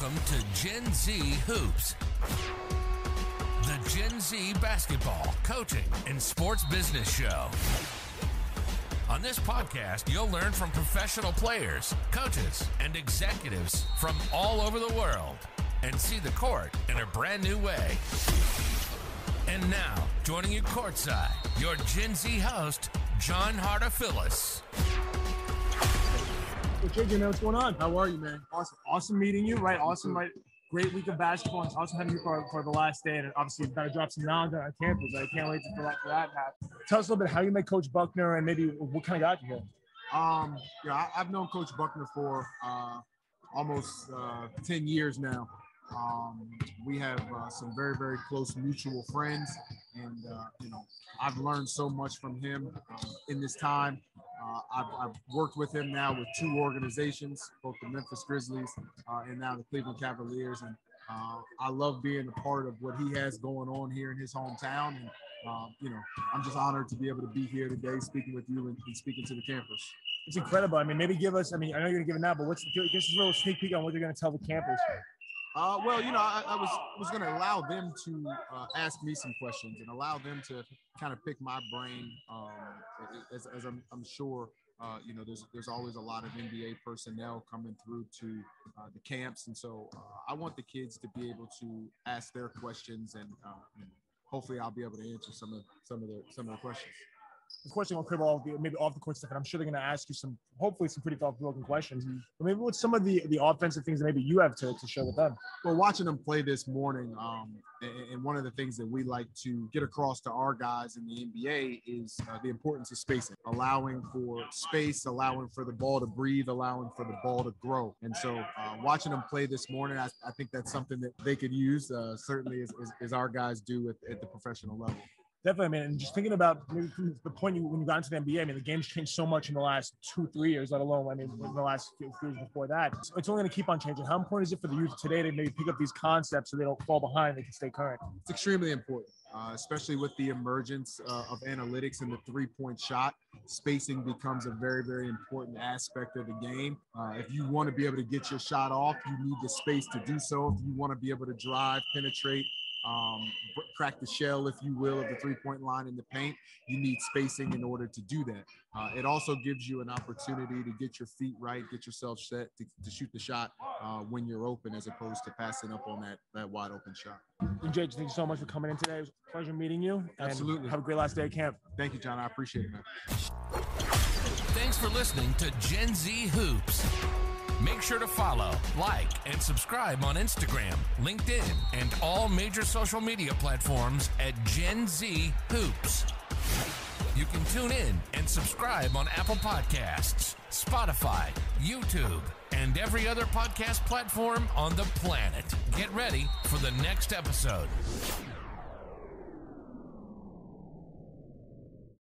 Welcome to Gen Z Hoops, the Gen Z basketball, coaching, and sports business show. On this podcast, you'll learn from professional players, coaches, and executives from all over the world and see the court in a brand new way. And now, joining you courtside, your Gen Z host, John Harder Phyllis. Hey, JJ, man, what's going on? How are you, man? Awesome, awesome meeting you. Right, awesome, right. Great week of basketball. It's awesome having you for, for the last day, and obviously you've got to drop some knowledge on campus. I can't wait for that for that. to happen. Tell us a little bit how you met Coach Buckner, and maybe what kind of got you here. Um, yeah, I, have known Coach Buckner for uh, almost uh, 10 years now. Um, we have uh, some very, very close mutual friends, and uh, you know, I've learned so much from him uh, in this time. Uh, I've, I've, worked with him now with two organizations, both the Memphis Grizzlies uh, and now the Cleveland Cavaliers, and uh, I love being a part of what he has going on here in his hometown. And you know, I'm just honored to be able to be here today, speaking with you and, and speaking to the campus. It's incredible. I mean, maybe give us. I mean, I know you're going to give it now, but what's us a little sneak peek on what you're going to tell the campus. Uh, well, you know, I, I was was going to allow them to uh, ask me some questions and allow them to kind of pick my brain, um, as, as I'm, I'm, sure. Uh, you know, there's there's always a lot of NBA personnel coming through to uh, the camps, and so uh, I want the kids to be able to ask their questions, and, uh, and hopefully, I'll be able to answer some of some of the some of the questions of course, they're going to crib all the maybe off the court stuff, and I'm sure they're going to ask you some, hopefully, some pretty thought-provoking questions. Mm-hmm. But maybe what's some of the the offensive things that maybe you have to, to share with them? Well, watching them play this morning, um, and, and, one of the things that we like to get across to our guys in the NBA is uh, the importance of spacing, allowing for space, allowing for the ball to breathe, allowing for the ball to grow. And so, uh, watching them play this morning, I, I, think that's something that they could use, uh, certainly as, as, as, our guys do at, at the professional level. Definitely, I mean, and just thinking about the point you when you got into the NBA, I mean, the game's changed so much in the last two, three years, let alone, I mean, in the last few years before that. So it's only going to keep on changing. How important is it for the youth today to maybe pick up these concepts so they don't fall behind, they can stay current? It's extremely important, uh, especially with the emergence uh, of analytics and the three point shot. Spacing becomes a very, very important aspect of the game. Uh, if you want to be able to get your shot off, you need the space to do so. If you want to be able to drive, penetrate, um, crack the shell, if you will, of the three point line in the paint. You need spacing in order to do that. Uh, it also gives you an opportunity to get your feet right, get yourself set to, to shoot the shot uh, when you're open, as opposed to passing up on that, that wide open shot. Jay, thank you so much for coming in today. It was a pleasure meeting you. Absolutely. Have a great last day at camp. Thank you, John. I appreciate it, man. Thanks for listening to Gen Z Hoops. Make sure to follow, like, and subscribe on Instagram, LinkedIn, and all major social media platforms at Gen Z Hoops. You can tune in and subscribe on Apple Podcasts, Spotify, YouTube, and every other podcast platform on the planet. Get ready for the next episode.